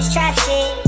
this trap shit.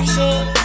action.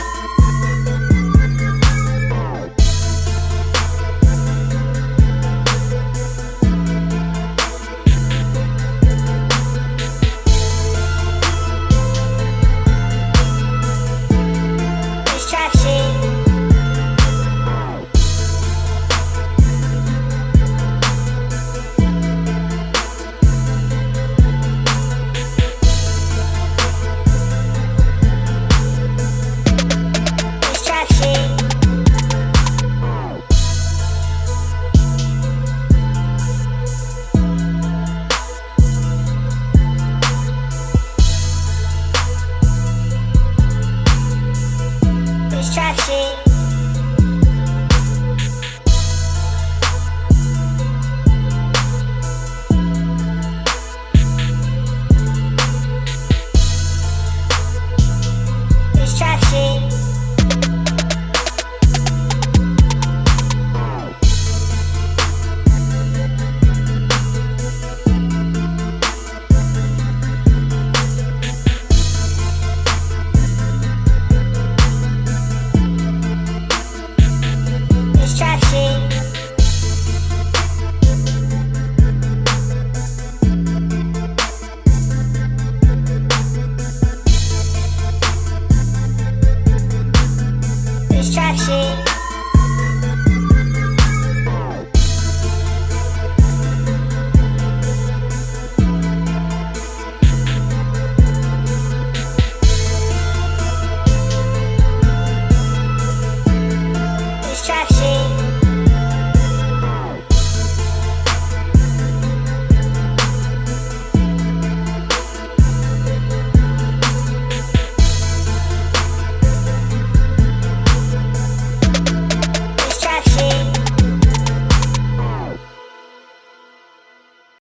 Shit. trap shit.